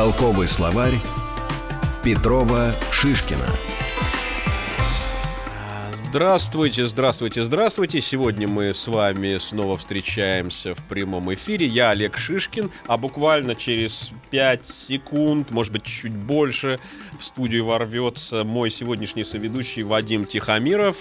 Толковый словарь Петрова Шишкина. Здравствуйте, здравствуйте, здравствуйте. Сегодня мы с вами снова встречаемся в прямом эфире. Я Олег Шишкин, а буквально через 5 секунд, может быть, чуть больше, в студию ворвется мой сегодняшний соведущий Вадим Тихомиров.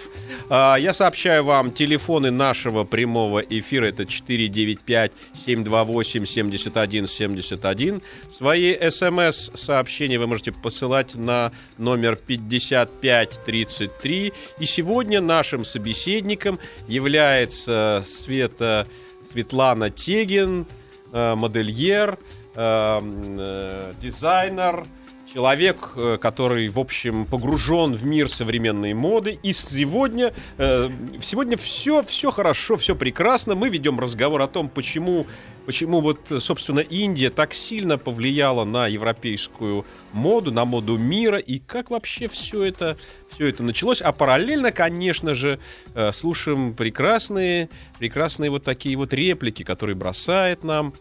А, я сообщаю вам телефоны нашего прямого эфира. Это 495-728-7171. Свои смс-сообщения вы можете посылать на номер 5533. И сегодня Сегодня нашим собеседником является Света, Светлана Тегин, э, модельер, э, э, дизайнер, человек, который, в общем, погружен в мир современной моды. И сегодня, сегодня все, все хорошо, все прекрасно. Мы ведем разговор о том, почему почему вот, собственно, Индия так сильно повлияла на европейскую моду, на моду мира, и как вообще все это, все это началось. А параллельно, конечно же, э, слушаем прекрасные, прекрасные вот такие вот реплики, которые бросает нам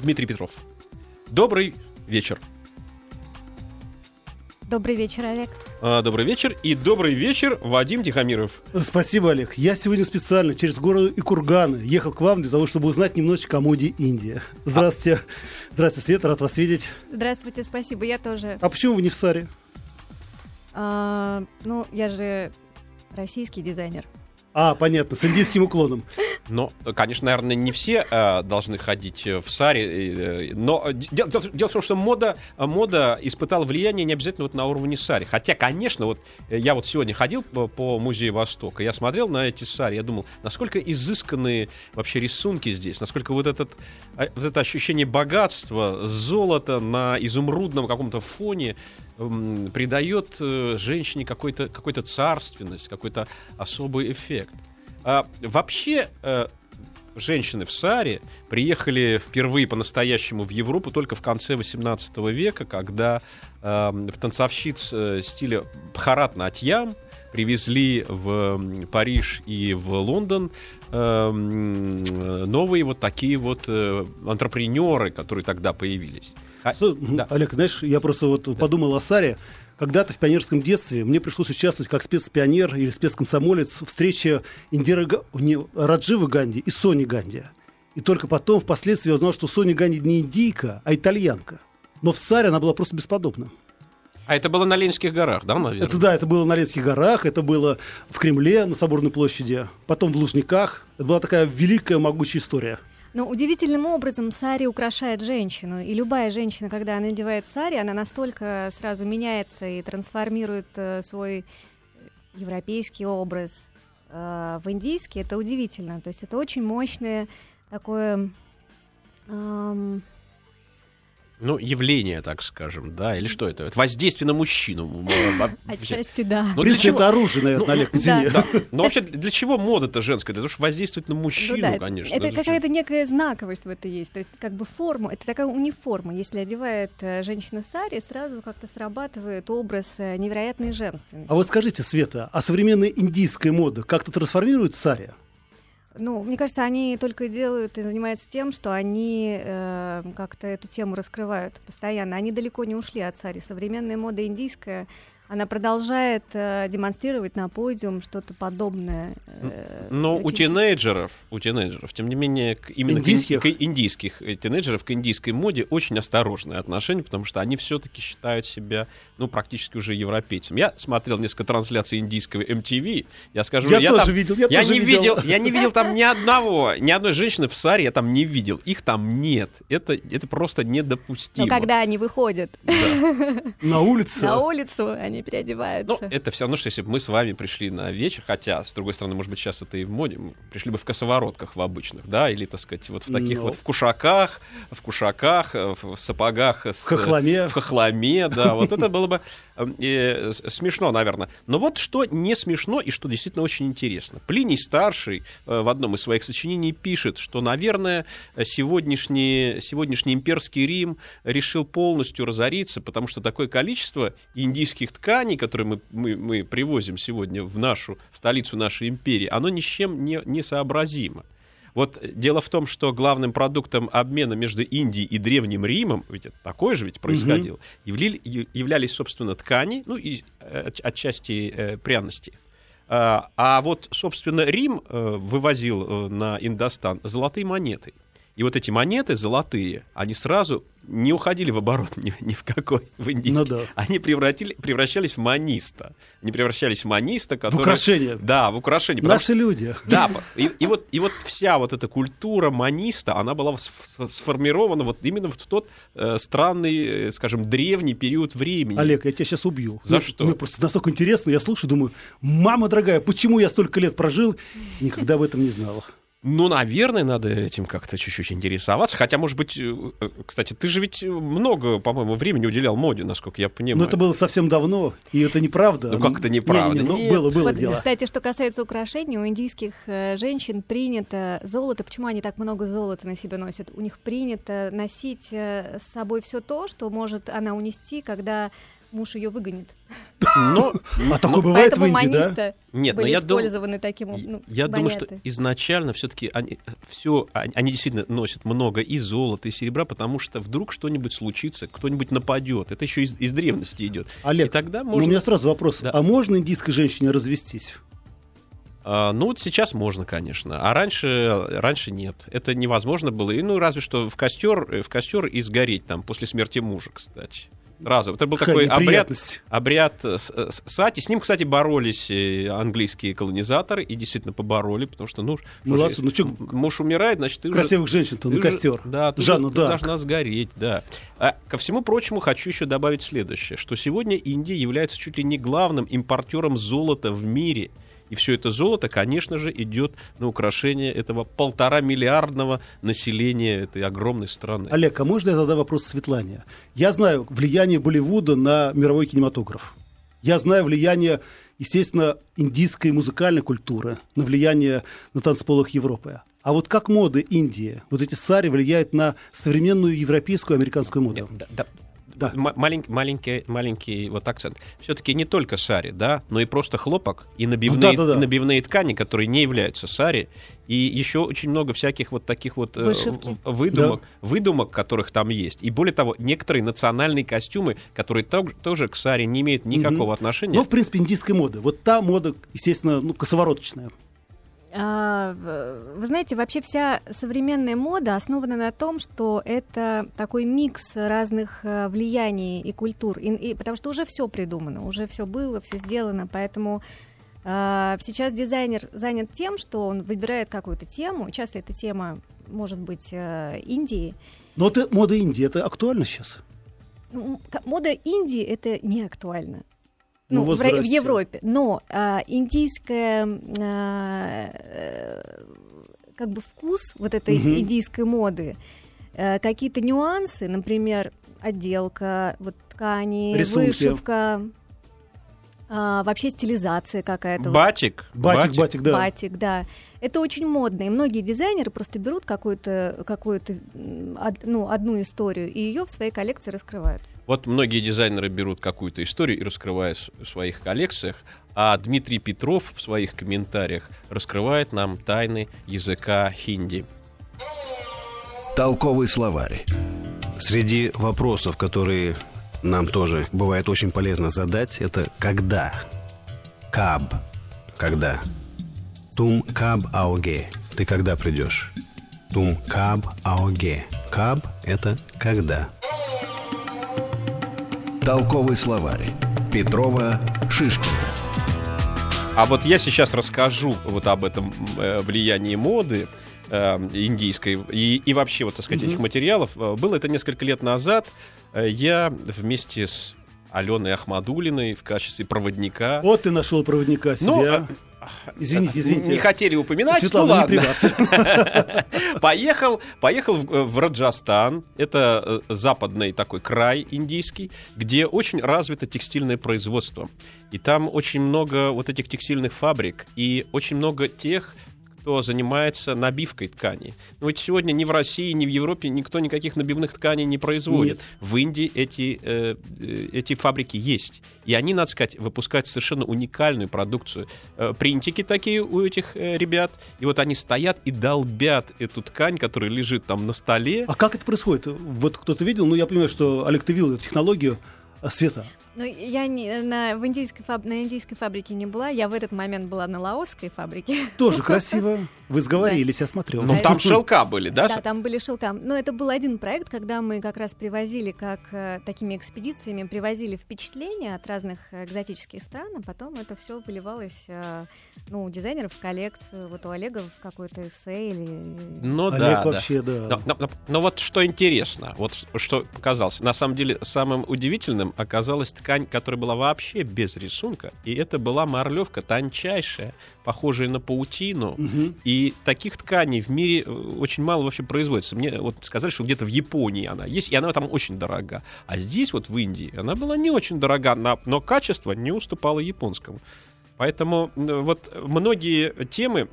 Дмитрий Петров. Добрый вечер. Добрый вечер, Олег. А, добрый вечер и добрый вечер, Вадим Тихомиров. Спасибо, Олег. Я сегодня специально через горы и курганы ехал к вам для того, чтобы узнать немножечко о моде Индии. Здравствуйте. А... Здравствуйте, Света, рад вас видеть. Здравствуйте, спасибо, я тоже. А почему вы не в Саре? А, ну, я же российский дизайнер. А, понятно, с индийским уклоном. Ну, конечно, наверное, не все э, должны ходить в саре, э, но дело, дело в том, что мода, мода испытала влияние не обязательно вот на уровне сари. Хотя, конечно, вот я вот сегодня ходил по, по музею Востока, я смотрел на эти сари, я думал, насколько изысканные вообще рисунки здесь, насколько вот, этот, а, вот это ощущение богатства, золота на изумрудном каком-то фоне придает э, женщине какой-то какой царственность, какой-то особый эффект. А, вообще, э, женщины в Саре приехали впервые по-настоящему в Европу только в конце 18 века, когда э, танцовщиц э, стиля Бхарат Натьям привезли в Париж и в Лондон э, новые вот такие вот э, антрепренеры, которые тогда появились. А, да. Олег, знаешь, я просто вот да. подумал о Саре. Когда-то в пионерском детстве мне пришлось участвовать как спецпионер или спецкомсомолец в встрече Индира не, Радживы Ганди и Сони Ганди. И только потом, впоследствии, я узнал, что Сони Ганди не индийка, а итальянка. Но в Саре она была просто бесподобна. А это было на Ленинских горах, да, наверное? Это да, это было на Ленинских горах, это было в Кремле, на Соборной площади, потом в Лужниках. Это была такая великая, могучая история. Но удивительным образом сари украшает женщину. И любая женщина, когда она надевает сари, она настолько сразу меняется и трансформирует э, свой европейский образ э, в индийский. Это удивительно. То есть это очень мощное такое... Эм, ну, явление, так скажем, да, или что это? Это воздействие на мужчину. Отчасти, да. Ну, для это оружие, наверное, ну, Олег, извини. Да. Но вообще, для чего мода-то женская? Для того, чтобы воздействовать на мужчину, ну, да, конечно. Это какая-то некая знаковость в этом есть. То есть, как бы форма, это такая униформа. Если одевает э, женщина сари, сразу как-то срабатывает образ э, невероятной женственности. А вот скажите, Света, а современная индийская мода как-то трансформирует сари? Ну, мне кажется, они только делают и занимаются тем, что они э, как-то эту тему раскрывают постоянно. Они далеко не ушли от сари. Современная мода индийская она продолжает э, демонстрировать на подиум что-то подобное. Э, Но у тинейджеров, у тинейджеров, тем не менее, к, именно индийских? К, к индийских э, тинейджеров, к индийской моде очень осторожное отношение, потому что они все-таки считают себя, ну, практически уже европейцами. Я смотрел несколько трансляций индийского MTV, я скажу, я, я тоже там, видел, я, я тоже не видел. видел, я не видел там ни одного, ни одной женщины в саре я там не видел, их там нет, это это просто недопустимо. Но когда они выходят на улицу, на улицу они они переодеваются. Ну, это все равно, что если бы мы с вами пришли на вечер, хотя, с другой стороны, может быть, сейчас это и в моде, мы пришли бы в косоворотках в обычных, да, или, так сказать, вот в таких Но... Ну. вот в кушаках, в кушаках, э, в сапогах. С, в хохломе. В хохломе, да, вот это было бы э, смешно, наверное. Но вот что не смешно и что действительно очень интересно. Плиний Старший э, в одном из своих сочинений пишет, что, наверное, сегодняшний, сегодняшний имперский Рим решил полностью разориться, потому что такое количество индийских тканей тканей, которые мы, мы, мы привозим сегодня в нашу в столицу нашей империи, оно ни с чем не, не сообразимо. Вот дело в том, что главным продуктом обмена между Индией и Древним Римом, ведь это такое же ведь происходило, явли- являлись, собственно, ткани, ну и э, отчасти э, пряности. А, а вот, собственно, Рим э, вывозил э, на Индостан золотые монеты. И вот эти монеты золотые, они сразу не уходили в оборот ни, ни в какой, в индийский. Ну да. Они превратили, превращались в маниста. Они превращались в маниста, В который... украшение. Да, в украшение. Наши люди. да, и, и вот, и вот вся вот эта культура маниста, она была сформирована вот именно в тот э, странный, э, скажем, древний период времени. Олег, я тебя сейчас убью. За Мне- что? Мне просто настолько интересно, я слушаю, думаю, мама дорогая, почему я столько лет прожил, никогда об этом не знал. Ну, наверное, надо этим как-то чуть-чуть интересоваться. Хотя, может быть, э, э, кстати, ты же ведь много, по-моему, времени уделял моде, насколько я понимаю. Но это было совсем давно, и это неправда. Ну, как это неправда? Не-не-не, ну, Нет. было, было Вот, дело. Кстати, что касается украшений, у индийских э, женщин принято золото. Почему они так много золота на себе носят? У них принято носить с собой все то, что может она унести, когда муж ее выгонит. Но, А такое бывает в Поэтому Индии, да? Нет, но я дум- использованы таким ну, Я думаю, что изначально все-таки они, все, они действительно носят много и золота, и серебра, потому что вдруг что-нибудь случится, кто-нибудь нападет. Это еще из, из древности идет. Олег, и тогда ну, можно... у меня сразу вопрос. Да. А можно индийской женщине развестись? А, ну, вот сейчас можно, конечно. А раньше, раньше нет. Это невозможно было. И, ну, разве что в костер, в костер и сгореть там после смерти мужа, кстати. Сразу. Это был Какая такой обряд, обряд э, с- э, с- сати. С ним, кстати, боролись английские колонизаторы и действительно побороли, потому что, ну, Ну, что ж, ладно, ну м- муж умирает, значит, ты уже- Красивых женщин-то ты на уже- костер. Да, ты, Жанна уже- ты Дарк. должна сгореть, да. А, ко всему прочему, хочу еще добавить следующее, что сегодня Индия является чуть ли не главным импортером золота в мире. И все это золото, конечно же, идет на украшение этого полтора миллиардного населения этой огромной страны. Олег, а можно я задам вопрос Светлане? Я знаю влияние Болливуда на мировой кинематограф. Я знаю влияние, естественно, индийской музыкальной культуры, на влияние на танцполах Европы. А вот как моды Индии, вот эти сари влияют на современную европейскую и американскую моду? Да, да. Да. М- малень- маленький, маленький вот акцент. Все-таки не только сари, да, но и просто хлопок и набивные, Ну да-да-да. и набивные ткани, которые не являются сари, и еще очень много всяких вот таких вот э, Вышивки. выдумок, выдумок, которых там есть. И более того, некоторые национальные костюмы, которые тоже к саре не имеют никакого Мгм. отношения. Ну, в принципе, индийская мода. Вот та мода, естественно, ну, косовороточная. А, вы знаете, вообще вся современная мода основана на том, что это такой микс разных э, влияний и культур, и, и- потому что уже все придумано, уже все было, все сделано, поэтому а, сейчас дизайнер занят тем, что он выбирает какую-то тему, часто эта тема может быть э, Индии. Но вот э, мода Индии, это актуально сейчас? Мода Индии это не актуально. Ну, Ну, в, в. Европе. Но а, индийская а, э, как бы вкус вот этой Мгм. индийской моды, э, какие-то нюансы, например, отделка, вот ткани, Рисунки. вышивка, а, вообще стилизация какая-то. вот. Батик. Батик, батик, да. Батик, да. Это очень модно. И многие дизайнеры просто берут какую-то, какую-то ну, одну историю и ее в своей коллекции раскрывают. Вот многие дизайнеры берут какую-то историю и раскрывают в своих коллекциях, а Дмитрий Петров в своих комментариях раскрывает нам тайны языка хинди. Толковый словарь. Среди вопросов, которые нам тоже бывает очень полезно задать, это когда. Каб. Когда. Тум каб ауге. Ты когда придешь? Тум каб ауге. Каб – это когда. Толковый словарь. Петрова Шишкина. А вот я сейчас расскажу вот об этом э, влиянии моды э, индийской и, и вообще, вот, так сказать, этих материалов. Э, Было это несколько лет назад. Я вместе с Аленой Ахмадулиной в качестве проводника. Вот ты нашел проводника Ну, себя. а, извините, извините. Не хотели упоминать, Светлана, ну ладно. Поехал, поехал в, в Раджастан, это э, западный такой край индийский, где очень развито текстильное производство. И там очень много вот этих текстильных фабрик, и очень много тех, кто занимается набивкой тканей. Но ведь сегодня ни в России, ни в Европе никто никаких набивных тканей не производит. Нет. В Индии эти, э, э, эти фабрики есть. И они, надо сказать, выпускают совершенно уникальную продукцию. Э, принтики такие у этих э, ребят. И вот они стоят и долбят эту ткань, которая лежит там на столе. А как это происходит? Вот кто-то видел, ну я понимаю, что Олег, ты видел эту технологию а, Света. Ну, я не, на, в индийской фаб, на индийской фабрике не была, я в этот момент была на лаосской фабрике. Тоже красиво. Вы сговорились, я смотрел. Ну, там шелка были, да? Да, там были шелка. Но это был один проект, когда мы как раз привозили, как э, такими экспедициями, привозили впечатления от разных экзотических стран, а потом это все выливалось э, ну, у дизайнеров в коллекцию, вот у Олега в какое-то эссе или... Ну Олег да, да. вообще, да. Но, но- но- но вот что интересно, вот что показалось. На самом деле самым удивительным оказалась ткань, которая была вообще без рисунка. И это была марлевка тончайшая, похожая на паутину. Мгм. И таких тканей в мире э, очень мало вообще производится. Мне вот сказали, что где-то в Японии она есть, и она там очень дорога. А здесь вот в Индии она была не очень дорога, но качество не уступало японскому. Поэтому вот многие темы,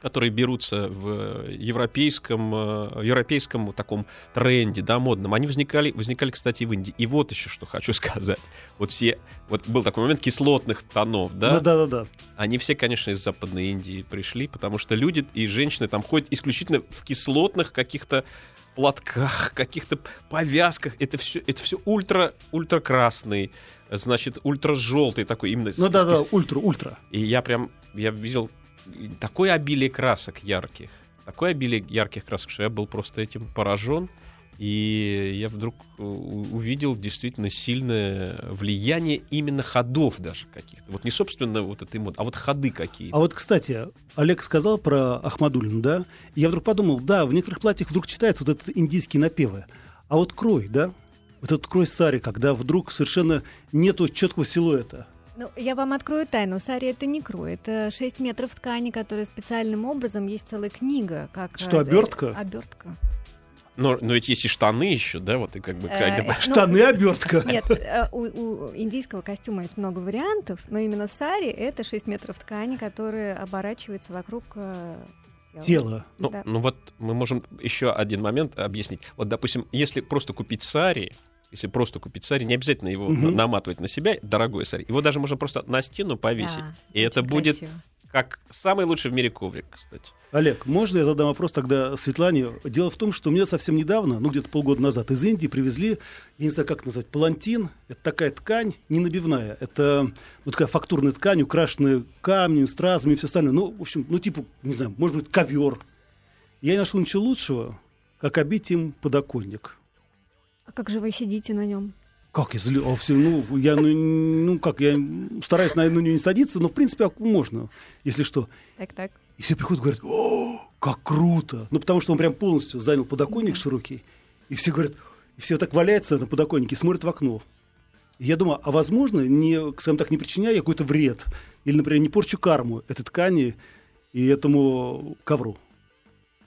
которые берутся в европейском, э, европейском таком тренде, да, модном, они возникали, возникали, кстати, и в Индии. И вот еще что хочу сказать. Вот все, вот был такой момент кислотных тонов, да, Ну, да-да-да. они все, конечно, из Западной Индии пришли, потому что люди и женщины там ходят исключительно в кислотных каких-то платках, каких-то повязках. Это все, это все ультра, ультра красный, значит, ультра желтый такой именно. Ну да-да, с- ультра, ультра. И я прям, я видел такое обилие красок ярких, такое обилие ярких красок, что я был просто этим поражен. И я вдруг у- увидел действительно сильное влияние именно ходов даже каких-то. Вот не собственно вот этой моды, а вот ходы какие-то. А вот, кстати, Олег сказал про Ахмадулину, да? И я вдруг подумал, да, в некоторых платьях вдруг читаются вот этот индийские напевы. А вот крой, да? Вот этот крой сари, когда вдруг совершенно нету четкого силуэта. Ну, я вам открою тайну. Сари это не крой, это 6 метров ткани, которая специальным образом есть целая книга. Как, Что, э, обертка? Обертка. Но, но ведь есть и штаны еще, да, вот и как бы... Э, как бы- Ну, Штаны, обертка. Нет, э, у, у индийского костюма есть много вариантов, но именно сари это 6 метров ткани, которая оборачивается вокруг э, тела. Тело. Ну, Да. ну вот мы можем еще один момент объяснить. Вот, допустим, если просто купить сари, если просто купить сари, не обязательно его Мгм. на- наматывать на себя, дорогой сари. Его даже можно просто на стену повесить. Да, и это будет красиво. как самый лучший в мире коврик, кстати. Олег, можно я задам вопрос тогда Светлане? Дело в том, что мне совсем недавно, ну где-то полгода назад, из Индии привезли, я не знаю, как назвать, палантин. Это такая ткань, не набивная. Это ну, такая фактурная ткань, украшенная камнем, стразами и все остальное. Ну, в общем, ну типа, не знаю, может быть, ковер. Я не нашел ничего лучшего, как обить им подоконник. А как же вы сидите на нем? Как злю? А все, ну, я, ну, ну, как, я стараюсь на, нее не садиться, но, в принципе, а можно, если что. Так, так. И все приходят говорят, о, как круто. Ну, потому что он прям полностью занял подоконник широкий. И все говорят, и все так валяются на подоконнике смотрят в окно. И я думаю, а возможно, не, скажем так, не причиняя я какой-то вред, или, например, не порчу карму этой ткани и этому ковру.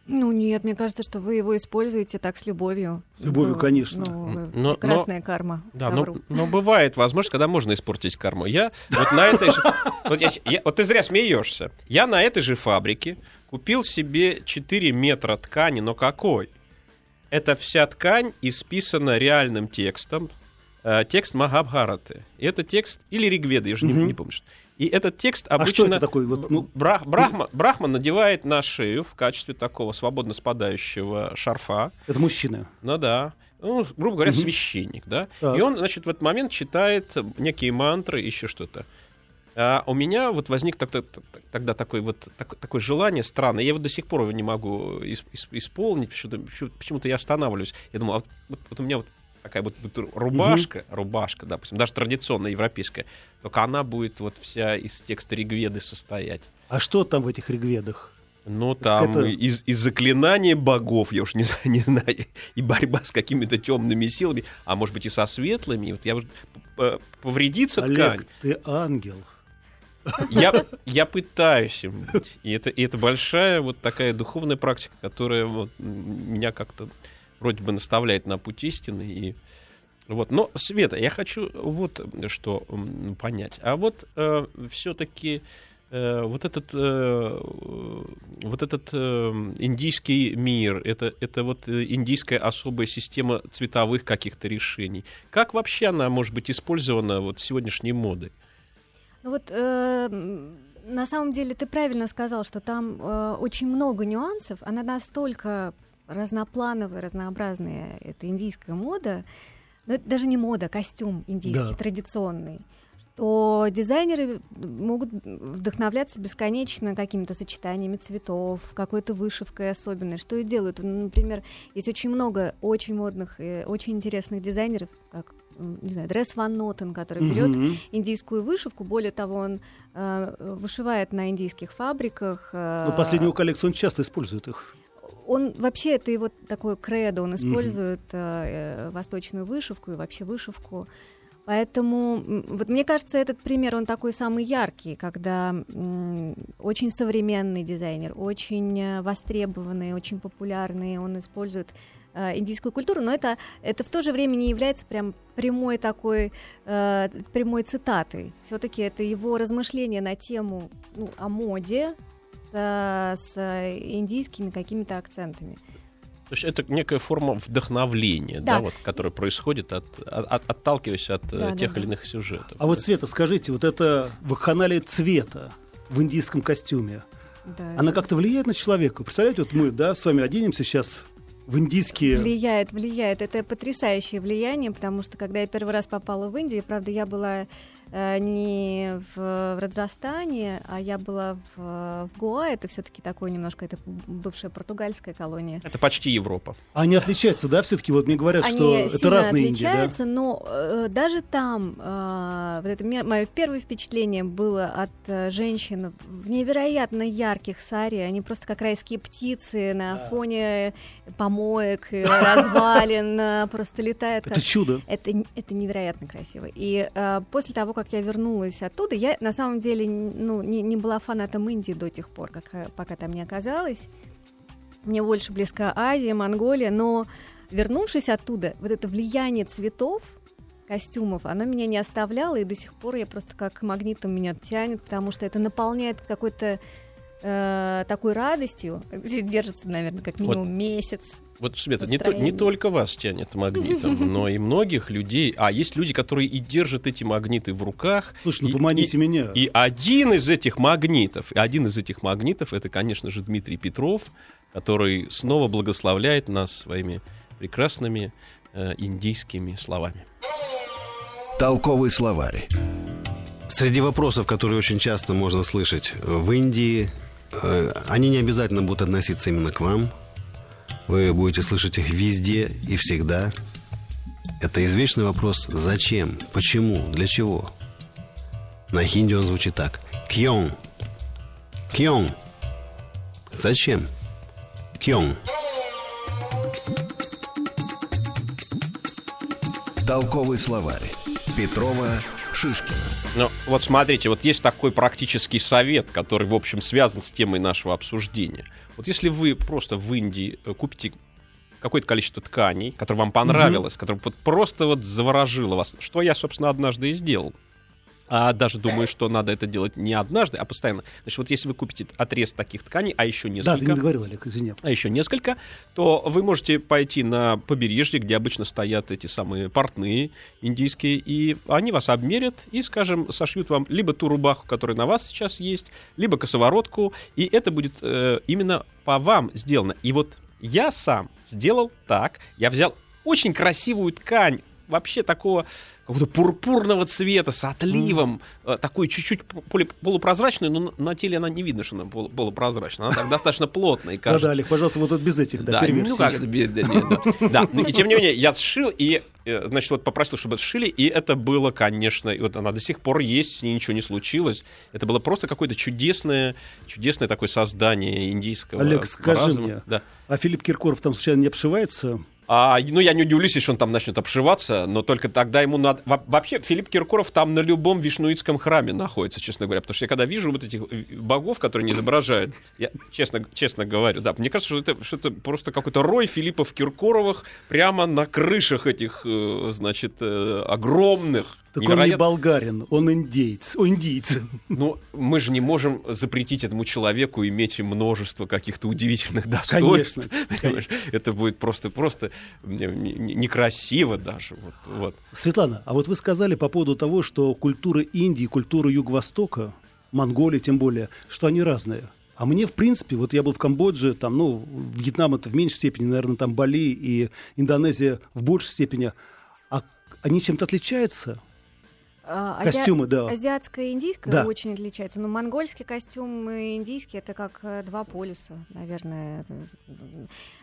Ну нет, мне кажется, что вы его используете так с любовью. С любовью, Ну, конечно. Ну, Но- прекрасная карма. Да, но, но бывает возможность, когда можно испортить карму. Я вот на этой же... Вот, я- я- вот ты зря смеешься. Я на этой же фабрике купил себе 4 метра ткани, но какой? Это вся ткань исписана реальным текстом. Э, текст Махабхараты. И это текст... Или Ригведа, я же не, не помню. что. И этот текст А обычно... что это такое? Вот, ну, Брах- Брахма, Брахман надевает на шею в качестве такого свободно спадающего шарфа. это мужчина. Ну да. Ну, грубо говоря, Мгм. священник, да. Так. И он, значит, в этот момент читает некие мантры, еще что-то. А у меня вот возник так- тогда такое вот так- такое желание странное. Я вот до сих пор его не могу ис- ис- исполнить. Почему-то, почему- почему-то я останавливаюсь. Я думаю, а вот- вот у меня вот такая вот, вот рубашка, рубашка, допустим, даже традиционная европейская, только она будет вот вся из текста Ригведы состоять. А что там в этих ригведах? Ну, там какая-то- из, из заклинания богов, я уж не, знаю- не знаю, и борьба с какими-то темными силами, а может быть и со светлыми. Вот я п- повредится ткань. Олег, ты ангел. Я, я пытаюсь им быть. И это, и это большая вот такая духовная практика, которая вот меня как-то вроде бы наставляет на путь истины. И вот. Но, Света, я хочу вот что понять. А вот все-таки э, вот этот, э, вот этот э, индийский мир, это, это вот э, индийская особая система цветовых каких-то решений. Как вообще она может быть использована вот сегодняшней модой? Ну вот э, на самом деле ты правильно сказал, что там э, очень много нюансов. Она настолько разноплановая, разнообразная, это индийская мода, но это даже не мода, костюм индийский, Да. традиционный, что дизайнеры могут вдохновляться бесконечно какими-то сочетаниями цветов, какой-то вышивкой особенной, что и делают. Ну, Например, есть очень много очень модных и очень интересных дизайнеров, как, не знаю, Дресс Ван Нотен, который берет Мгм. индийскую вышивку. Более того, он э, вышивает на индийских фабриках. э, Ну, последнюю коллекцию он часто использует их. Он вообще это его такое кредо, он использует э, э, восточную вышивку и вообще вышивку. Поэтому вот мне кажется, этот пример он такой самый яркий, когда м, очень современный дизайнер, очень э, востребованный, очень популярный, он использует э, индийскую культуру, но это, это в то же время не является прям прямой такой э, прямой цитатой. Все-таки это его размышления на тему ну, о моде с, с индийскими какими-то акцентами. То есть это некая форма вдохновления, да, Да. вот, которая происходит, от, от- от- отталкиваясь от э, Да, тех да. или иных сюжетов. А вот, Света, скажите, вот это вакханалия цвета в индийском костюме, Да, она это как-то влияет на человека? Представляете, вот мы, да, с вами оденемся сейчас в индийские... Влияет, влияет. Это потрясающее влияние, потому что когда я первый раз попала в Индию, правда, я была э, не в, в Раджастане, а я была в, в Гоа. Это все-таки такое немножко, это бывшая португальская колония. Это почти Европа. Они отличаются, да, все-таки? Вот мне говорят, Они что это разные Индии, да? отличаются, но э, даже там э, вот это мое первое впечатление было от э, женщин в невероятно ярких сари. Они просто как райские птицы на фоне помоек, развалин, э, просто летают. Это чудо. это, это невероятно красиво. И э, после того, как я вернулась оттуда, я на самом деле ну, не, не была фанатом Индии до тех пор, как, э, пока там не оказалась. Мне больше близка Азия, Монголия, но вернувшись оттуда, вот это влияние цветов, костюмов, оно меня не оставляло, и до сих пор я просто как магнитом меня тянет, потому что это наполняет какой-то э, такой радостью. Держится, наверное, как минимум месяц. Вот, Света, не, то- не только вас тянет магнитом, но и многих людей. А есть люди, которые и держат эти магниты в руках. Слушай, ну И- поманите и- меня. И один из этих магнитов, один из этих магнитов, это, конечно же, Дмитрий Петров, который снова благословляет нас своими прекрасными э, индийскими словами. Толковый словарь. Среди вопросов, которые очень часто можно слышать в Индии, э, они не обязательно будут относиться именно к вам. Вы будете слышать их везде и всегда. Это извечный вопрос «Зачем?», «Почему?», «Для чего?». На хинди он звучит так. «Кьон». «Кьон». Зачем? «Кьон». Толковый словарь. Петрова, Шишкина. Ну, вот смотрите, вот есть такой практический совет, который, в общем, связан с темой нашего обсуждения. Вот если вы просто в Индии э, купите какое-то количество тканей, которое вам понравилось, которое вот просто вот заворожило вас, что я, собственно, однажды и сделал. А даже думаю, что надо это делать не однажды, а постоянно. Значит, вот если вы купите отрез таких тканей, а еще Да, несколько ты не договорил, Олег, извини. а еще несколько, то вы можете пойти на побережье, где обычно стоят эти самые портные индийские, и они вас обмерят и, скажем, сошьют вам либо ту рубаху, которая на вас сейчас есть, либо косоворотку, и это будет э, именно по вам сделано. И вот я сам сделал так, я взял очень красивую ткань, вообще такого какого-то пурпурного цвета с отливом, э, такой чуть-чуть полу- полупрозрачную, но на- теле она не видно, что она полу- полупрозрачная, она так достаточно плотная, кажется. да, Олег, пожалуйста, вот без этих, да, ну как это, бе- да, не, да. Ну и тем не менее, я сшил, и, э, значит, вот попросил, чтобы сшили, и это было, конечно, и вот она до сих пор есть, с ней ничего не случилось. Это было просто какое-то чудесное, чудесное такое создание индийского Олег, скажи разума. мне, а Филипп Киркоров там случайно не обшивается? А, ну, я не удивлюсь, если он там начнет обшиваться, но только тогда ему надо... Во- Вообще, Филипп Киркоров там на любом вишнуитском храме находится, честно говоря, потому что я когда вижу вот этих э, богов, которые не изображают, я честно, честно говорю, да, мне кажется, что это, что это просто какой-то рой Филиппов Киркоровых прямо на крышах этих, э, значит, э, огромных Так он не невероятно. болгарин, он индейец. О, индийец. Ну, мы же не можем запретить этому человеку иметь множество каких-то удивительных достоинств. Конечно. Понимаешь? Это будет просто, просто не- не- некрасиво даже. Вот, вот. Светлана, а вот вы сказали по поводу того, что культура Индии, культура Юго-Востока, Монголии тем более, что они разные. А мне, в принципе, вот я был в Камбодже, там, ну, Вьетнам это в меньшей степени, наверное, там Бали и Индонезия в большей степени. А они чем-то отличаются? А, азиа- Костюмы, да. Азиатское и индийское Да. очень отличаются. Но монгольский костюм и индийский это как э, два полюса, наверное.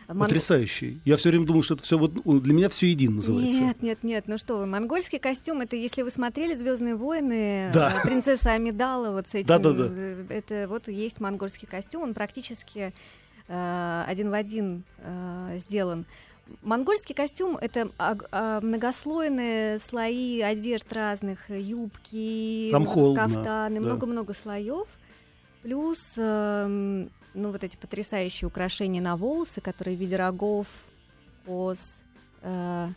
Мон- Потрясающий. Я все время думал, что это все вот ну, для меня все едино называется. Нет, нет, нет, ну что вы, монгольский костюм, это если вы смотрели Звездные войны, Да. э, принцесса Амидала, вот с этим, Да-да-да. э, это вот есть монгольский костюм, он практически э, один в один э, сделан. Монгольский костюм это а, многослойные слои одежд разных, э, юбки, Там холодно, кафтаны, да. много-много слоев. Плюс, эм, ну, вот эти потрясающие украшения на волосы, которые в виде рогов, коз. э,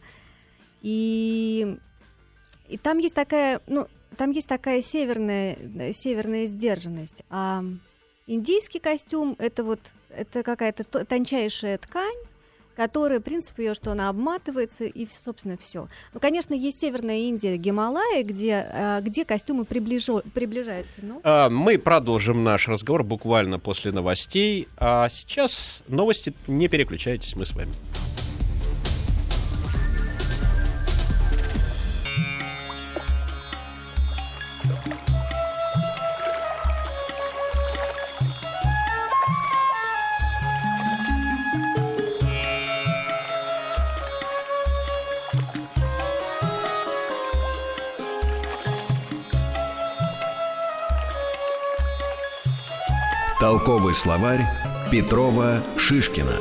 и, и там есть такая, ну, там есть такая северная, э, северная сдержанность. А индийский костюм это вот это какая-то то- тончайшая ткань, которая, принцип ее, что она обматывается, и, собственно, все. Ну, конечно, есть Северная Индия, Гималаи, где, э, где костюмы приближо- приближаются. Ну, Мы продолжим наш разговор буквально после новостей. А сейчас новости. Не переключайтесь, мы с вами. Толковый словарь Петрова Шишкина.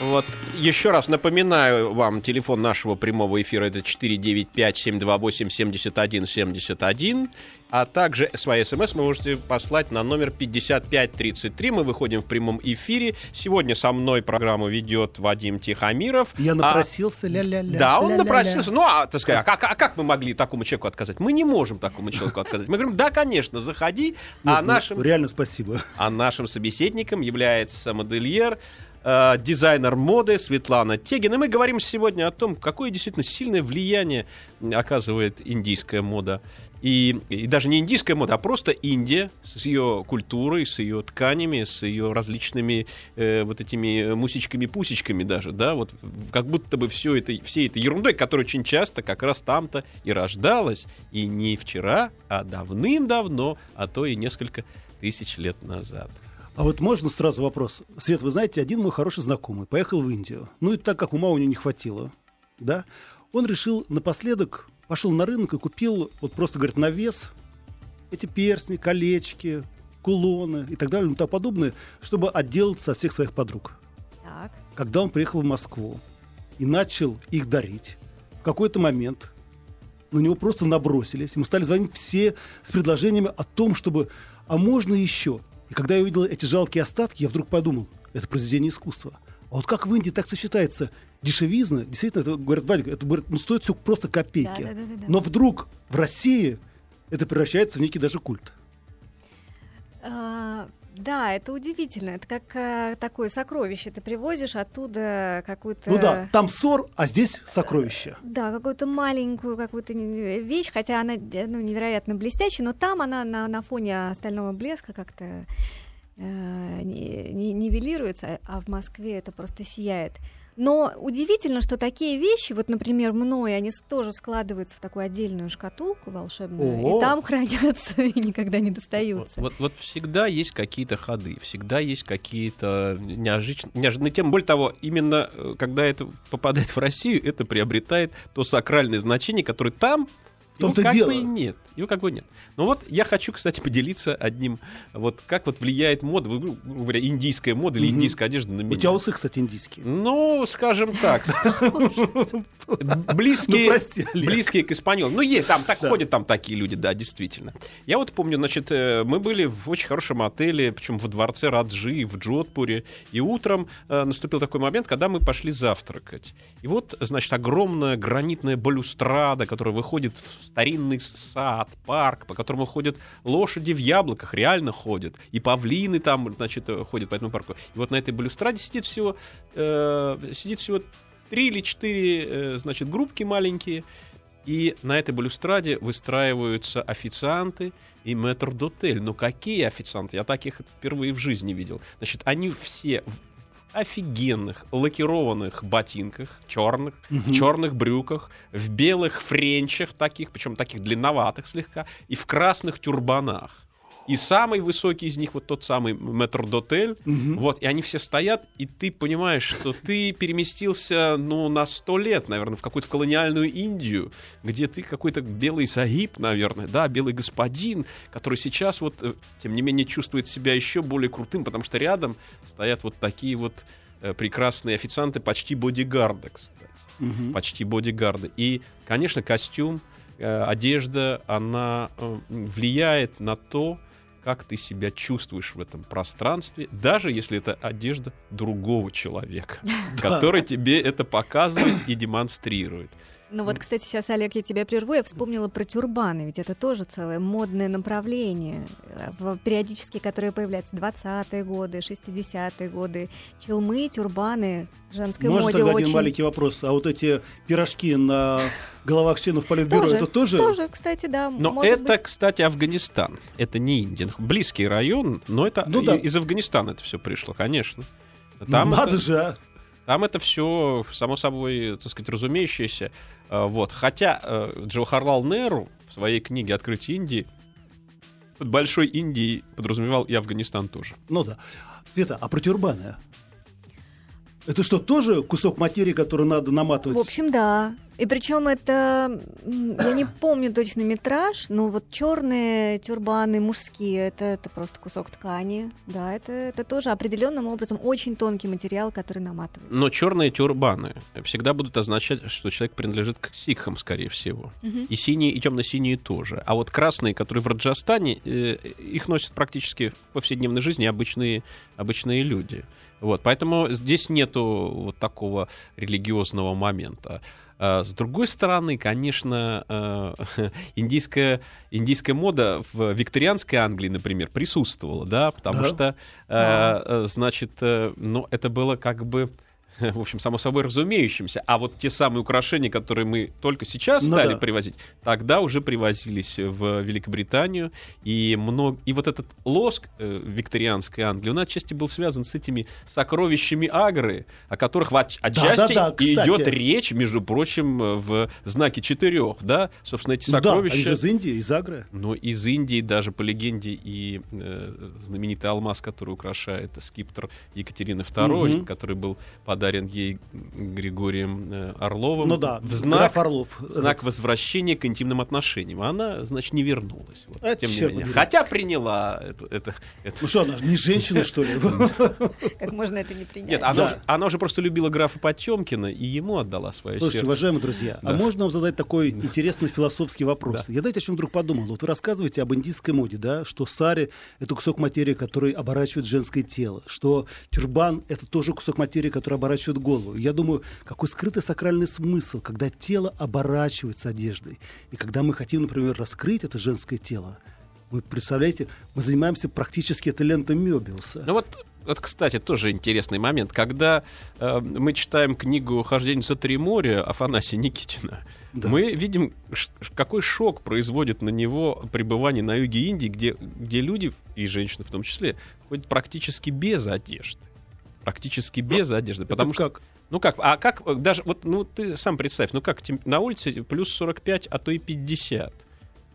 Вот еще раз напоминаю вам, телефон нашего прямого эфира это 495-728-7171, а также свои смс вы можете послать на номер 5533. Мы выходим в прямом эфире. Сегодня со мной программу ведет Вадим Тихомиров. Я А- напросился, ля-ля-ля. Да, он ля-ля-ля. напросился. Ну, а, так сказать, а как, а как мы могли такому человеку отказать? Мы не можем такому человеку отказать. Мы говорим, да, конечно, заходи. а, Нет, ну, нашим, Реально спасибо. а нашим собеседником является модельер, э, дизайнер моды Светлана Тегин. И мы говорим сегодня о том, какое действительно сильное влияние оказывает индийская мода. И, и даже не индийская мода, а просто Индия с ее культурой, с ее тканями, с ее различными э, вот этими мусечками-пусечками даже, да, вот как будто бы все это, всей этой ерундой, которая очень часто как раз там-то и рождалась, и не вчера, а давным-давно, а то и несколько тысяч лет назад. А вот можно сразу вопрос? Свет, вы знаете, один мой хороший знакомый поехал в Индию. Ну и так как ума у него не хватило, да, он решил напоследок, пошел на рынок и купил, вот просто, говорит, на вес эти перстни, колечки, кулоны и так далее, и тому подобное, чтобы отделаться от всех своих подруг. так. Когда он приехал в Москву и начал их дарить, в какой-то момент на него просто набросились. Ему стали звонить все с предложениями о том, чтобы «а можно еще?». И когда я увидел эти жалкие остатки, я вдруг подумал, это произведение искусства. А вот как в Индии так сочетается дешевизна, действительно, это, говорят, Вадик, это говорят, ну, стоит все просто копейки. Да-да-да-да-да. Но вдруг в России это превращается в некий даже культ. А, да, это удивительно. Это как а, такое сокровище. Ты привозишь оттуда какую-то... Ну да, там ссор, а здесь сокровище. Да, какую-то маленькую какую-то вещь, хотя она э, ну, невероятно блестящая, но там она на, на фоне остального блеска как-то э, нивелируется, а в Москве это просто сияет. Но удивительно, что такие вещи, вот, например, мной, они тоже складываются в такую отдельную шкатулку волшебную, Ого. и там хранятся и никогда не достаются. Вот, вот всегда есть какие-то ходы, всегда есть какие-то неожи- неожиданные темы. Более того, именно э, когда это попадает в Россию, это приобретает то сакральное значение, которое там его том-то как дело. бы и нет. Его как бы нет. Но вот я хочу, кстати, поделиться одним, вот как вот влияет мода, грубо говоря, индийская мода или индийская одежда на У меня. тебя усы, кстати, индийские. Ну, скажем так, близкие, Ну, близкие к испаньолам. Ну, есть, там так ходят там такие люди, да, действительно. Я вот помню, значит, э, мы были в очень хорошем отеле, причем во дворце Раджи в Джодпуре, и утром э, наступил такой момент, когда мы пошли завтракать. И вот, значит, огромная гранитная балюстрада, которая выходит в старинный сад, парк, по которому ходят лошади в яблоках, реально ходят, и павлины там, значит, ходят по этому парку. И вот на этой балюстраде сидит всего, э, сидит всего три или четыре, э, значит, группки маленькие, и на этой балюстраде выстраиваются официанты и метрдотель. Но какие официанты? Я таких впервые в жизни видел. Значит, они все офигенных лакированных ботинках, черных, в черных брюках, в белых френчах таких, причем таких длинноватых слегка, и в красных тюрбанах. И самый высокий из них, вот тот самый метрдотель, вот, и они все стоят, и ты понимаешь, что ты переместился, ну, на сто лет, наверное, в какую-то колониальную Индию, где ты какой-то белый сагиб, наверное, да, белый господин, который сейчас вот, э, тем не менее, чувствует себя еще более крутым, потому что рядом стоят вот такие вот э, прекрасные официанты, почти бодигарды, кстати. Почти бодигарды. И, конечно, костюм, э, одежда, она влияет на то, как ты себя чувствуешь в этом пространстве, даже если это одежда другого человека, который тебе это показывает и демонстрирует. Ну вот, кстати, сейчас, Олег, я тебя прерву, я вспомнила про тюрбаны, ведь это тоже целое модное направление, э, в- периодически, которое появляется 20-е годы, 60-е годы. Челмы, тюрбаны, женской Можно моде тогда очень... один маленький вопрос? А вот эти пирожки на головах членов Политбюро, Тоже, это тоже? Тоже, кстати, да. Но это, быть. кстати, Афганистан. Это не Индия. Близкий район, но это Ну да. из Афганистана это все пришло, конечно. Ну, Там надо это- же, а. Там это все, само собой, так сказать, разумеющееся. А, Вот. Хотя э, Джавахарлал Неру в своей книге «Открытие Индии» под Большой Индией подразумевал и Афганистан тоже. Ну да. Света, а про тюрбаны? Это что, тоже кусок материи, который надо наматывать? В общем, да. И причем это, я не помню точно метраж, но вот черные тюрбаны мужские, это, это просто кусок ткани. Да, это, это тоже определенным образом очень тонкий материал, который наматывает. Но черные тюрбаны всегда будут означать, что человек принадлежит к сикхам, скорее всего. Мгм. И синие, и темно-синие тоже. А вот красные, которые в Раджастане, э, их носят практически в повседневной жизни обычные, обычные люди. Вот, поэтому здесь нету вот такого религиозного момента. А С другой стороны, конечно, э, индийская, индийская мода в викторианской Англии, например, присутствовала, да, потому Да. что, э, э, значит, ну, это было как бы в общем, само собой разумеющимся. А вот те самые украшения, которые мы только сейчас Ну стали да. привозить, тогда уже привозились в Великобританию. И, много... и вот этот лоск э, викторианской Англии, он отчасти был связан с этими сокровищами Агры, о которых в от- отчасти да, и кстати. идет речь, между прочим, в знаке четырех. Да? Собственно, эти Ну да, они сокровища... же из Индии, из Агры. Но из Индии даже по легенде и э, знаменитый алмаз, который украшает скиптр Екатерины II, Мгм. который был подарен ей Григорием э, Орловым Ну да, в знак, граф Орлов. в знак возвращения к интимным отношениям. А Она, значит, не вернулась. Вот, Это тем не менее. Хотя приняла эту, это, это- Ну что, она же не женщина, что ли? Как можно это не принять? Нет, она, Да. уже, она уже просто любила графа Потемкина и ему отдала свое Слушайте, сердце. уважаемые друзья, а можно вам задать такой интересный философский вопрос? Я знаете, о чем вдруг подумал? Вот вы рассказываете об индийской моде, да, что сари — это кусок материи, который оборачивает женское тело, что тюрбан — это тоже кусок материи, который оборачивает голову. Я думаю, какой скрытый сакральный смысл, когда тело оборачивается одеждой. И когда мы хотим, например, раскрыть это женское тело, вы представляете, мы занимаемся практически этой лентой Мёбиуса. Ну вот, вот, кстати, тоже интересный момент. Когда э, мы читаем книгу «Хождение за три моря» Афанасия Никитина, Да. мы видим, ш- какой шок производит на него пребывание на юге Индии, где, где люди, и женщины в том числе, ходят практически без одежды. Практически без одежды. Потому Это что как? ну как, а как даже, вот, ну ты сам представь, ну как тем- на улице плюс 45, а то и 50.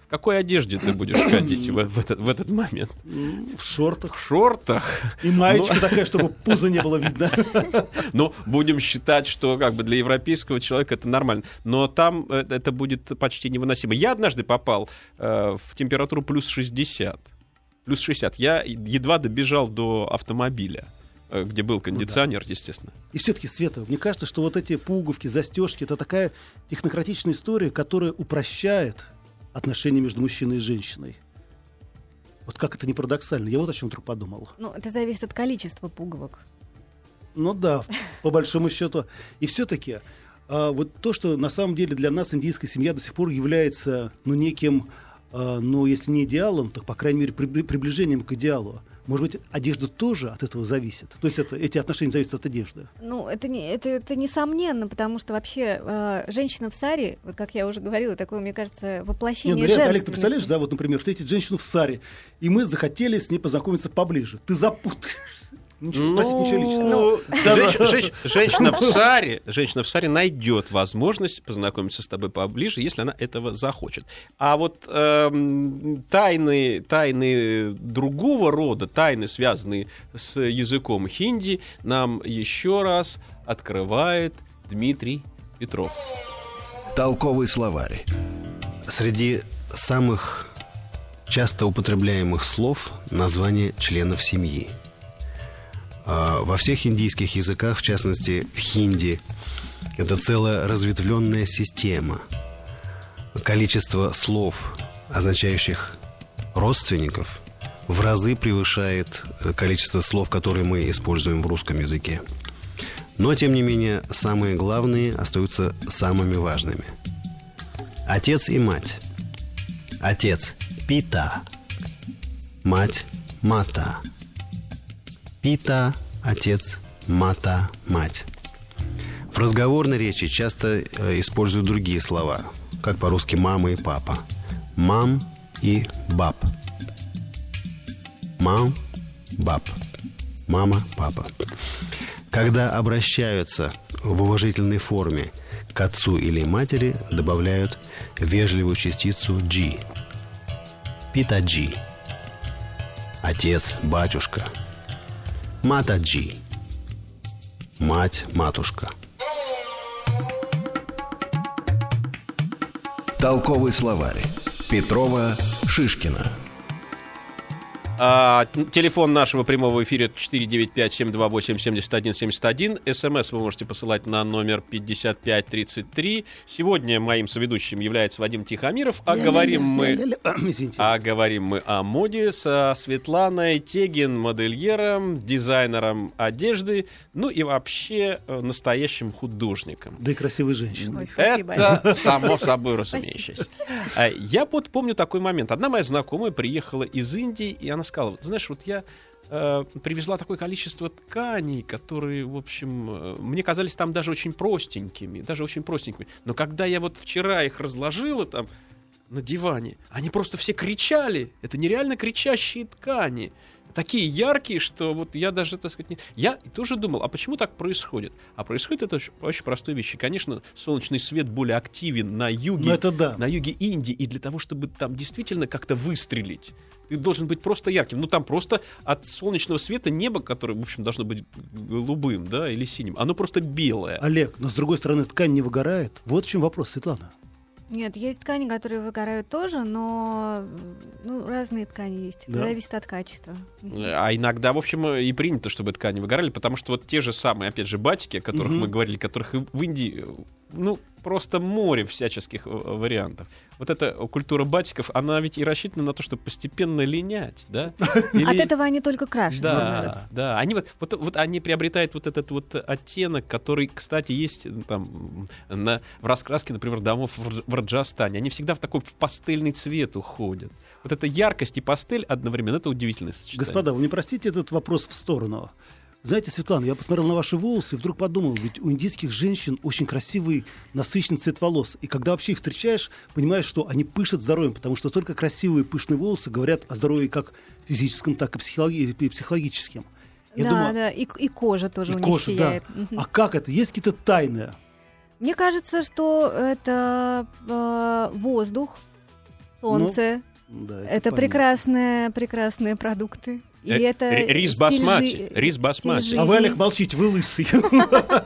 В какой одежде ты будешь ходить в, в этот, в этот момент? В шортах. В шортах? И маечка такая, чтобы пузо не было видно. Ну, будем считать, что как бы для европейского человека это нормально. Но там э, это будет почти невыносимо. Я однажды попал э, в температуру плюс 60. Плюс 60. Я едва добежал до автомобиля. Э, где был кондиционер, естественно. И все-таки, Света, мне кажется, что вот эти пуговки, застежки, это такая технократичная история, которая упрощает отношения между мужчиной и женщиной. Вот как это не парадоксально. Я вот о чем вдруг подумал. Ну, это зависит от количества пуговок. Ну да, по большому счету. И все-таки а, вот то, что на самом деле для нас индийская семья до сих пор является, ну, неким, а, ну, если не идеалом, то, по крайней мере, при- приближением к идеалу. Может быть, одежда тоже от этого зависит? То есть это, эти отношения зависят от одежды? Ну, это, не, это, это несомненно, потому что вообще э, женщина в саре, вот как я уже говорила, такое, мне кажется, Нет, воплощение ну, реально, Олег, ты представляешь, да, вот, например, встретить женщину в Саре, и мы захотели с ней познакомиться поближе. Ты запутаешься. Ничего, простите, ничего личного. Ну, женщ- женщ- женщина в Саре, женщина в Саре найдет возможность познакомиться с тобой поближе, если она этого захочет. А вот эм, тайны, тайны другого рода, тайны, связанные с языком хинди, нам еще раз открывает Дмитрий Петров. Толковый словарь. Среди самых часто употребляемых слов название членов семьи. А Во всех индийских языках, в частности в хинди, это целая разветвленная система. Количество слов, означающих родственников, в разы превышает э, количество слов, которые мы используем в русском языке. Но, тем не менее, самые главные остаются самыми важными. Отец и мать. Отец – пита. Мать – мата. Пита – отец, мата – мать. В разговорной речи часто э, используют другие слова, как по-русски мама и папа. Мам и баб. Мам, баб. Мама, папа. Когда обращаются в уважительной форме к отцу или матери, добавляют вежливую частицу «g». Питаджи. Отец, батюшка. Матаджи. Мать, матушка. Толковый словарь. Петрова Шишкина. А, телефон нашего прямого эфира 495-728-7171. СМС вы можете посылать на номер 5533. Сегодня моим соведущим является Вадим Тихомиров. А говорим мы... Извините. А говорим мы о моде со Светланой Тегин, модельером, дизайнером одежды, ну и вообще э, настоящим художником. Да и красивые женщины. Ой, спасибо. Это само собой разумеющееся. А, Я вот помню такой момент. Одна моя знакомая приехала из Индии, и она сказала, «Вот знаешь, вот я э, привезла такое количество тканей, которые, в общем, э, мне казались там даже очень простенькими, даже очень простенькими. Но когда я вот вчера их разложила там на диване, они просто все кричали. Это нереально кричащие ткани. Такие яркие, что вот я даже, так сказать, не... Я тоже думал, а почему так происходит? А происходит это очень, очень простой вещи. Конечно, солнечный свет более активен на юге, Ну, это да. на юге Индии, и для того, чтобы там действительно как-то выстрелить, ты должен быть просто ярким. Ну, там просто от солнечного света небо, которое, в общем, должно быть голубым, да, или синим, оно просто белое. Олег, но с другой стороны, ткань не выгорает. Вот в чем вопрос, Светлана. Нет, есть ткани, которые выгорают тоже, но ну, разные ткани есть. Да. зависит от качества. А иногда, в общем, и принято, чтобы ткани выгорали, потому что вот те же самые, опять же, батики, о которых Мгм. мы говорили, которых в Индии, ну, просто море всяческих э, вариантов. Вот эта культура батиков, она ведь и рассчитана на то, чтобы постепенно линять, да? От Или- этого они только краше да, становятся. да, они вот, вот, вот они приобретают вот этот вот оттенок, который, кстати, есть там на, в раскраске, например, домов в, в Раджастане. Они всегда в такой в пастельный цвет уходят. Вот эта яркость и пастель одновременно, это удивительное сочетание. Господа, вы не простите этот вопрос в сторону. Знаете, Светлана, я посмотрел на ваши волосы и вдруг подумал, ведь у индийских женщин очень красивый, насыщенный цвет волос. И когда вообще их встречаешь, понимаешь, что они пышут здоровьем, потому что только красивые пышные волосы говорят о здоровье как физическом, так и, психологи- и психологическом. Я да, думаю, да, и, и кожа тоже и у кожа, них да. сияет. Мгм. А как это? Есть какие-то тайны? Мне кажется, что это э, воздух, солнце. Да, это понятно. прекрасные, прекрасные продукты. И Э, это ри- рис стиль басмати, жи- рис басмати. А вы. Олег, молчите, вы лысый.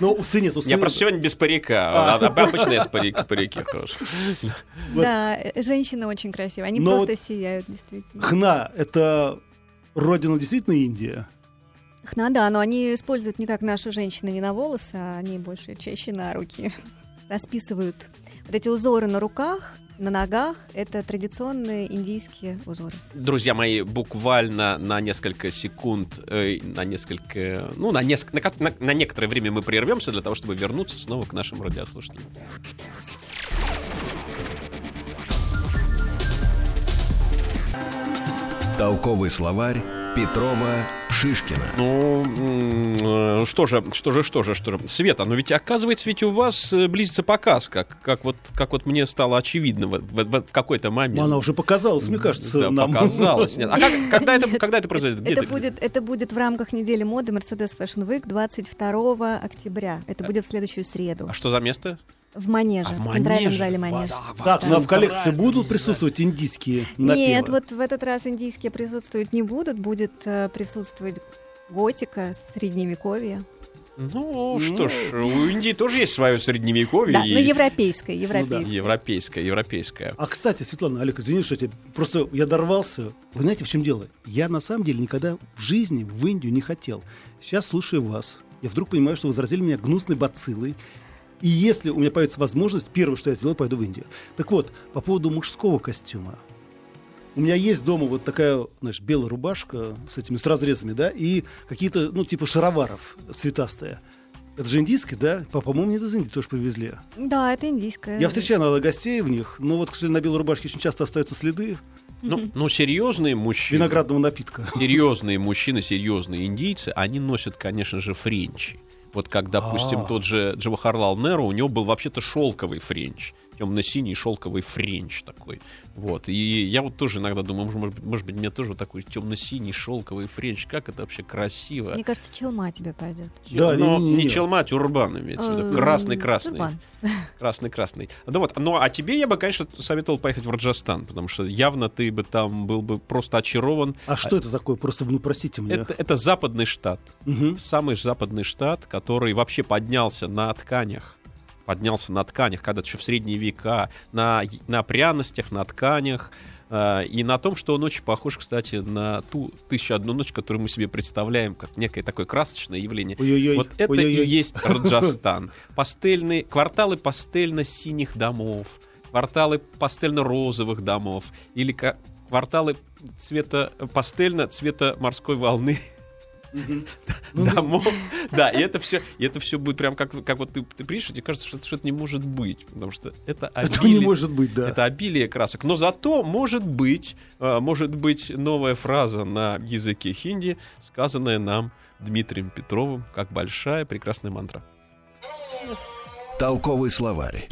Ну, усы нет, усы Я просто сегодня без парика. А, а обычно я с парик, парике хожу. Вот. Да, женщины очень красивые. Они Но просто сияют, действительно. Хна — это родина действительно Индия? Ну да, но они используют не как наши женщины не на волосы, а они больше чаще на руки. Расписывают вот эти узоры на руках, на ногах. Это традиционные индийские узоры. Друзья мои, буквально на несколько секунд, э, на несколько, ну, на, несколько, на, на, на некоторое время мы прервемся для того, чтобы вернуться снова к нашим радиослушателям. Толковый словарь Петрова Шишкина. Ну, э, что же, что же, что же, что же. Света, но ведь оказывается, ведь у вас э, близится показ, как, как, вот, как вот мне стало очевидно в, в- в- в какой-то момент. Она уже показалась, мне кажется, да, нам. показалось. Нет. А как- когда, это, когда это произойдет? Где Это это? будет, это будет в рамках недели моды Mercedes Fashion Week 22 октября. Это будет в следующую среду. А что за место? В Манеже, А, в в Центральном Манеже. зале Манеж. А, Так, Да. ну а в коллекции будут присутствовать индийские напевы? Нет, вот в этот раз индийские присутствовать не будут. Будет э, присутствовать готика, средневековье. Ну, что ж, у Индии тоже есть свое средневековье. Да, и- ну европейское, европейское. европейское, европейское. А, кстати, Светлана, Олег, извини, что я тебе... Просто я дорвался. Вы знаете, в чем дело? Я, на самом деле, никогда в жизни в Индию не хотел. Сейчас, слушая вас, я вдруг понимаю, что вы заразили меня гнусной бациллой. И если у меня появится возможность, первое, что я сделаю, пойду в Индию. Так вот, по поводу мужского костюма. У меня есть дома вот такая, знаешь, белая рубашка с этими, с разрезами, да, и какие-то, ну, типа шароваров цветастые. Это же индийский, да? По- По-моему, мне из Индии тоже привезли. Да, это индийское. Я встречаю иногда гостей в них, но вот, к сожалению, на белой рубашке очень часто остаются следы Ну, ну, серьезные мужчины. виноградного напитка. серьезные мужчины, серьезные индийцы, они носят, конечно же, френчи. Вот как, допустим, А. тот же Джавахарлал Неру, у него был вообще-то шелковый френч. Темно-синий шелковый френч такой. Вот. И я вот тоже иногда думаю, может быть, может быть, мне тоже вот такой темно-синий шелковый френч. Как это вообще красиво. Мне кажется, чалма тебе пойдет. Да, Но не-не-не. не чалма, а тюрбан имеется в виду. Эм, Красный-красный. тюрбан. Красный-красный. Да вот, ну а тебе я бы, конечно, советовал поехать в Раджастхан, потому что явно ты бы там был бы просто очарован. А что это такое? Просто, ну, простите меня. Это, это западный штат. Мгм. Самый западный штат, который вообще поднялся на тканях. Поднялся на тканях, когда еще в средние века, на, на пряностях, на тканях. э, и на том, что он очень похож, кстати, на ту «Тысячу одну ночь», которую мы себе представляем как некое такое красочное явление. Ой-ой-ой, Вот это ой-ой-ой. и есть Раджастан. Пастельные, кварталы пастельно-синих домов, кварталы пастельно-розовых домов или ка- кварталы цвета пастельно цвета морской волны домов. Да, и это все, и это все будет прям как, как вот ты, ты пишешь, и тебе кажется, что это что-то не может быть, потому что это Этого не обилие, может быть, да. это обилие красок. Но зато может быть, э, может быть новая фраза на языке хинди, сказанная нам Дмитрием Петровым, как большая прекрасная мантра. Толковый словарь.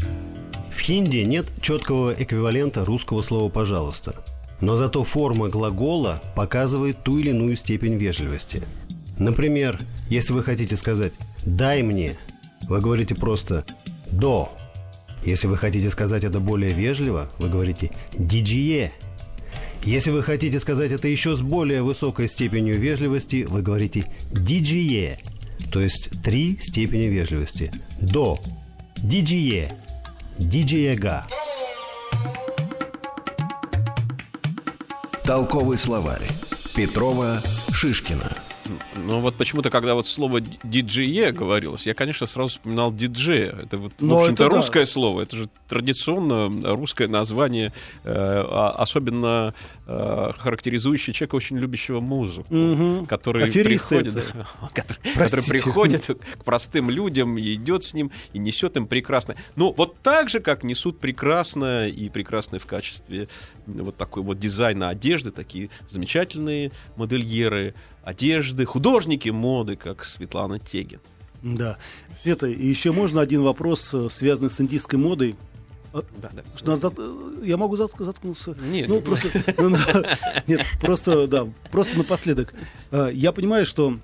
В хинди нет четкого эквивалента русского слова «пожалуйста». Но зато форма глагола показывает ту или иную степень вежливости. Например, если вы хотите сказать «дай мне», вы говорите просто «до». Если вы хотите сказать это более вежливо, вы говорите «диджие». Если вы хотите сказать это еще с более высокой степенью вежливости, вы говорите «диджие», то есть три степени вежливости. «До», «диджие», «диджиега». Толковый словарь. Петрова Шишкина. Но вот почему-то, когда вот слово диджее говорилось, я, конечно, сразу вспоминал диджея. Это вот, в Но общем-то, это да. русское слово. Это же традиционно русское название, э, а- особенно э, характеризующее человека, очень любящего музыку. Мгм. который Аферисты приходит, который, который приходит к простым людям и идет с ним и несет им прекрасное. Ну, вот так же, как несут прекрасное и прекрасное в качестве вот такой вот дизайна одежды, такие замечательные модельеры одежды, художники моды, как Светлана Тегин. Да. Света, и еще можно один вопрос, э, связанный с индийской модой. Да, да. Что назад, э, я могу зат- заткнуться? Нет, ну, не просто, ну, нет, просто, да, просто напоследок. Э, Я понимаю, что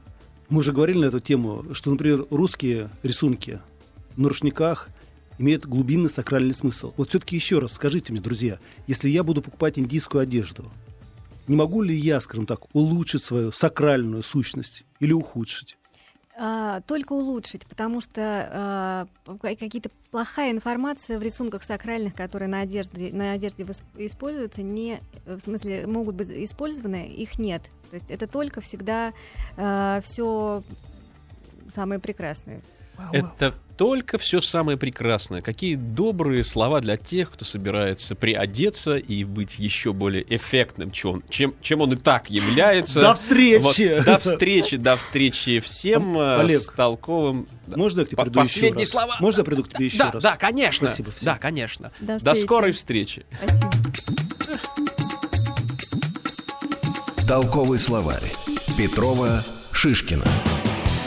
мы уже говорили на эту тему, что, например, русские рисунки на рушниках имеют глубинный сакральный смысл. Вот все-таки еще раз скажите мне, друзья, если я буду покупать индийскую одежду, не могу ли я, скажем так, улучшить свою сакральную сущность или ухудшить? А, только улучшить, потому что а, ка- какие-то плохая информация в рисунках сакральных, которые на одежде, на одежде используются, не, в смысле, могут быть использованы, их нет. То есть это только всегда э, все самое прекрасное. Это только все самое прекрасное. Какие добрые слова для тех, кто собирается приодеться и быть еще более эффектным, чем он, чем, чем он и так является. До встречи! Вот, до встречи, до встречи всем э, Олег, с толковым. Можно я к тебе приду еще Последние раз? слова. Можно я приду к тебе еще да, раз? да, конечно. Спасибо всем. Да, конечно. До До встречи. скорой встречи. Спасибо. Толковый словарь. Петрова, Шишкина.